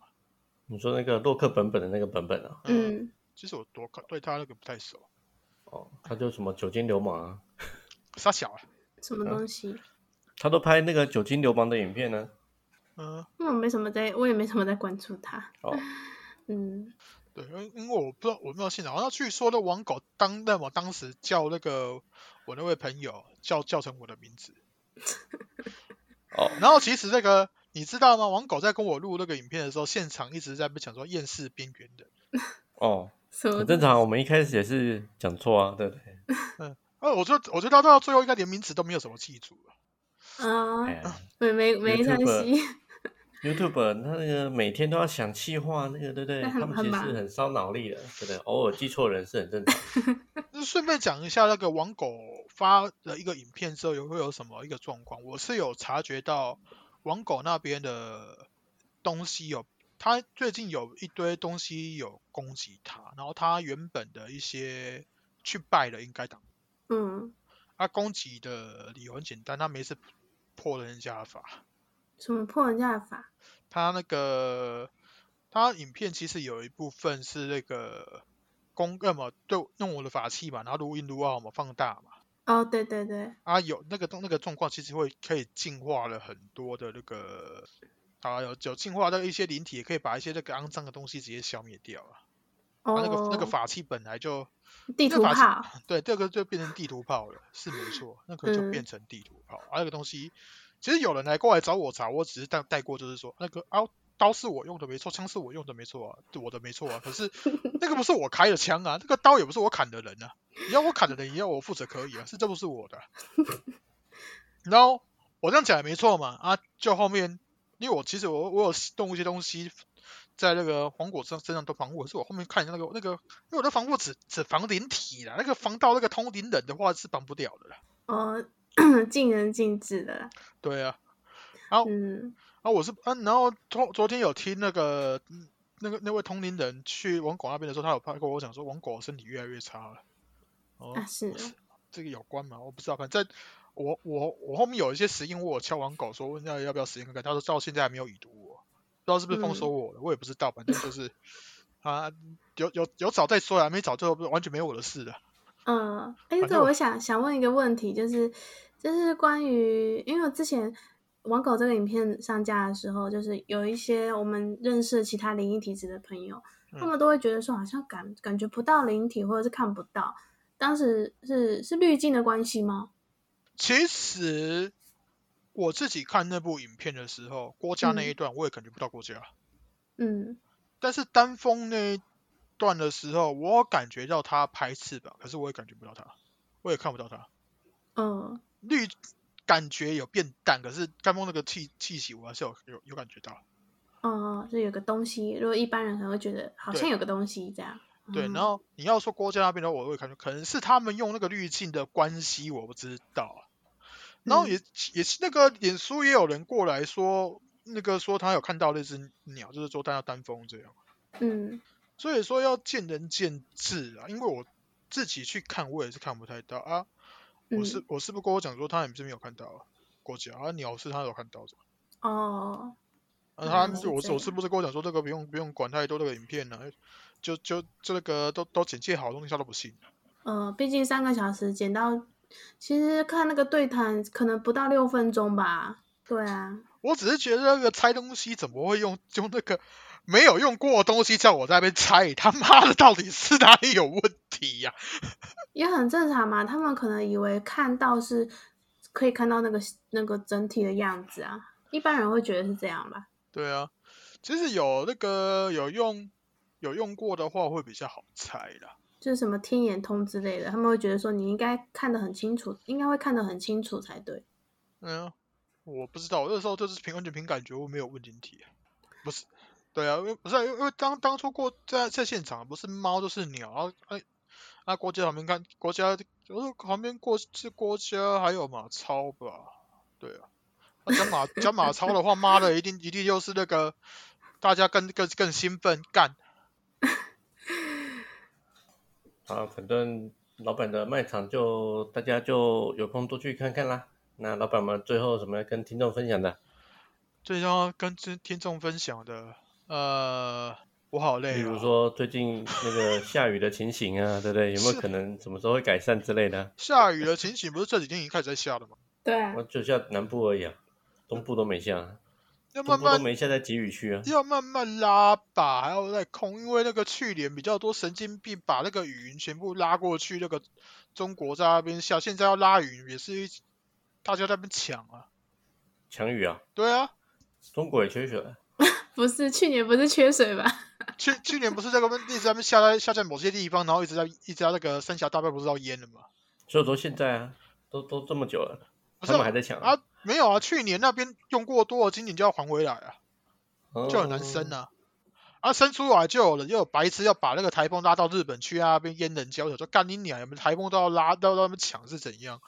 你说那个洛克本本的那个本本啊，嗯，其实我多看对他那个不太熟，哦，他就什么酒精流氓啊，傻小啊，什么东西？他都拍那个酒精流氓的影片呢。嗯。因为我没什么在，我也没什么在关注他。哦，嗯，对，因为因为我不知道我没有现场，然后据说的王狗当那我当时叫那个我那位朋友叫叫成我的名字，哦，然后其实那个你知道吗？王狗在跟我录那个影片的时候，现场一直在被讲说厌世边缘人。哦，很正常，我们一开始也是讲错啊，对不对？呃，我觉得我觉得到最后应该连名字都没有什么记住了。啊没没没关系。YouTube 他那个每天都要想气话，那个对不对？他们其实很烧脑力的，对不对？偶尔记错人是很正常。那顺便讲一下那个网狗发了一个影片之后，有会有什么一个状况？我是有察觉到网狗那边的东西有，他最近有一堆东西有攻击他，然后他原本的一些去拜了应该挡，嗯，他攻击的理由很简单，他没事破了人家的法，什么破人家的法？他那个他影片其实有一部分是那个攻要么就用我的法器嘛，然后录音录 out 嘛放大嘛。哦，对对对，啊，有那个动那个状况，其实会可以净化了很多的那个啊，有有净化到一些灵体，也可以把一些那个肮脏的东西直接消灭掉啊。哦，啊、那个那个法器本来就地图炮，对这个就变成地图炮了，是没错，那个就嗯变成地图炮。啊，那个东西其实有人来过来找我查，我只是带带过，就是说那个啊。刀是我用的没错，枪是我用的没错啊，我的没错啊。可是 那个不是我开的枪啊，那个刀也不是我砍的人啊。你要我砍的人，也要我负责可以啊，是这不是我的啊、然后我这样讲也没错嘛，啊，就后面因为我其实我我有动一些东西在那个黄果身身上都防护，可是我后面看一下那个那个，因为我的防护只只防灵体啦，那个防到那个通灵人的话是防不了的啦。哦，尽人尽智的啦。对啊，然后嗯，啊我是啊，然后昨昨天有听那个嗯那个那位通灵人去王狗那边的时候，他有拍过我讲说王狗身体越来越差了。哦，啊是不这个有关吗？我不知道，反正我我我后面有一些实验，我有敲完狗说问要要不要实验看看，他说到现在还没有已读我，不知道是不是封锁我了，我也不知道，反正就是 啊有有有找再说啊，没找就完全没有我的事了。嗯，哎，对，反正我我想想问一个问题，就是就是关于，因为我之前网狗这个影片上架的时候，就是有一些我们认识其他灵异体质的朋友，他嗯们都会觉得说好像感感觉不到灵体，或者是看不到。当时是是滤镜的关系吗？其实我自己看那部影片的时候，郭嘉那一嗯段我也感觉不到郭嘉，嗯，但是丹峰那一段的时候，我感觉到他拍翅膀，可是我也感觉不到他，我也看不到他。嗯，绿感觉有变淡，可是丹峰那个气气息我还是有有有感觉到。哦，是有个东西，如果一般人可能会觉得好像有个东西这样。对，嗯然后你要说郭嘉那边的话，我会感觉可能是他们用那个滤镜的关系，我不知道。然后嗯也也是那个脸书也有人过来说，那个说他有看到那只鸟，就是说他要单峰这样。嗯所以说要见仁见智啊，因为我自己去看，我也是看不太到啊。我是嗯我是不跟我讲说他也是没有看到啊，国家啊鸟是他有看到的，哦，啊他我我是不是跟我讲说这个不用不用管太多这个影片呢、就就就那个都都简介好的东西他都不信。呃，毕竟三个小时剪到，其实看那个对谈可能不到六分钟吧。对啊，我只是觉得那个拆东西怎么会用用那个没有用过的东西叫我在那边拆？他妈的，到底是哪里有问题呀、也很正常嘛。他们可能以为看到是可以看到那个那个整体的样子啊，一般人会觉得是这样吧。对啊，其实有那个有用有用过的话会比较好猜啦。就是什么天眼通之类的，他们会觉得说你应该看得很清楚，应该会看得很清楚才对。嗯，我不知道，我那时候就是凭完全凭感觉，我没有问进题。不是，对啊，因为不是啊、因为因为当当初过在在现场，不是猫就是鸟，然后哎，那国家旁边看国家，就是旁边过是国家还有马超吧？对啊，那讲马讲马超的话，妈的，一定一定又是那个大家更更更兴奋干。啊，反正老板的卖场就大家就有空多去看看啦。那老板们最后有什么要跟听众分享的？最后跟听听众分享的，呃，我好累、啊。比如说最近那个 下雨的情形啊，对不对？有没有可能什么时候会改善之类的？下雨的情形，不是这几天已经开始在下了吗？对啊我就下南部而已啊，东部都没下啊，要东部都慢慢没下在集雨区啊。要慢慢拉吧，还要再空，因为那个去年比较多神经病把那个雨云全部拉过去，那个中国在那边下，现在要拉雨也是一大家在那边抢啊。抢雨啊，对啊，中国也缺水啊。不是去年不是缺水吧？去去年不是这个一直在那边下在下在某些地方，然后一直在一直在那个三峡大坝不是要淹了吗？所以说现在啊，都都这么久了，不是他们还在抢啊，没有啊，去年那边用过多了，今年就要还回来啊。哦就很难生啊。啊，生出来就有人，又有白痴要把那个台风拉到日本去啊，那边淹人家。我想说，干你娘！你们台风都要拉，都要让他们抢是怎样？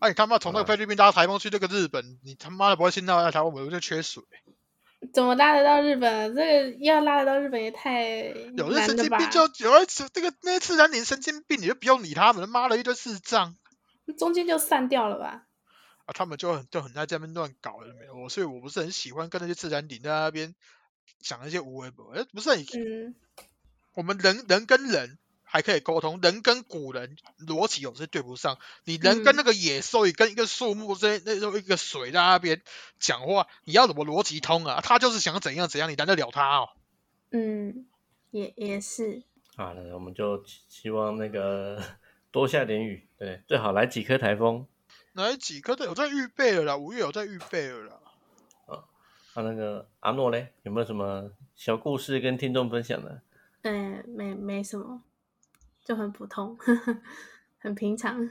啊，你他妈从那个啊菲律宾拉台风去那个日本，你他妈的不会先到来台湾，我们就缺水。怎么拉得到日本？这个要拉得到日本也太有的难了吧？神经病就有的这个那些自然领神经病，你就不用理他们，他妈的一堆智障中间就散掉了吧？啊！他们就很就很在这边乱搞了没有？我所以我不是很喜欢跟那些自然领在那边讲那些无为不，哎，不是很嗯，我们人人跟人还可以沟通，人跟古人逻辑有时对不上。你人跟嗯那个野兽，你跟一个树木这那种一个水在那边讲话，你要怎么逻辑通啊？他就是想怎样怎样，你难得了他哦？嗯，也也是，好了，我们就希希望那个 多下点雨，对，最好来几颗台风。哪几颗的有在预备了啦？五月有在预备了啦。啊，那个阿诺嘞，有没有什么小故事跟听众分享的？呃，没没什么，就很普通，很平常。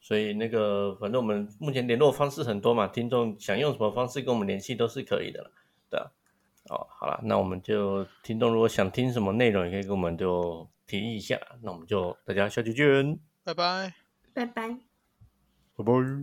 所以那个，反正我们目前联络方式很多嘛，听众想用什么方式跟我们联系都是可以的了，对啊。哦，好了，那我们就听众如果想听什么内容，也可以跟我们就提议一下。那我们就大家下期见，拜拜。拜拜。拜拜。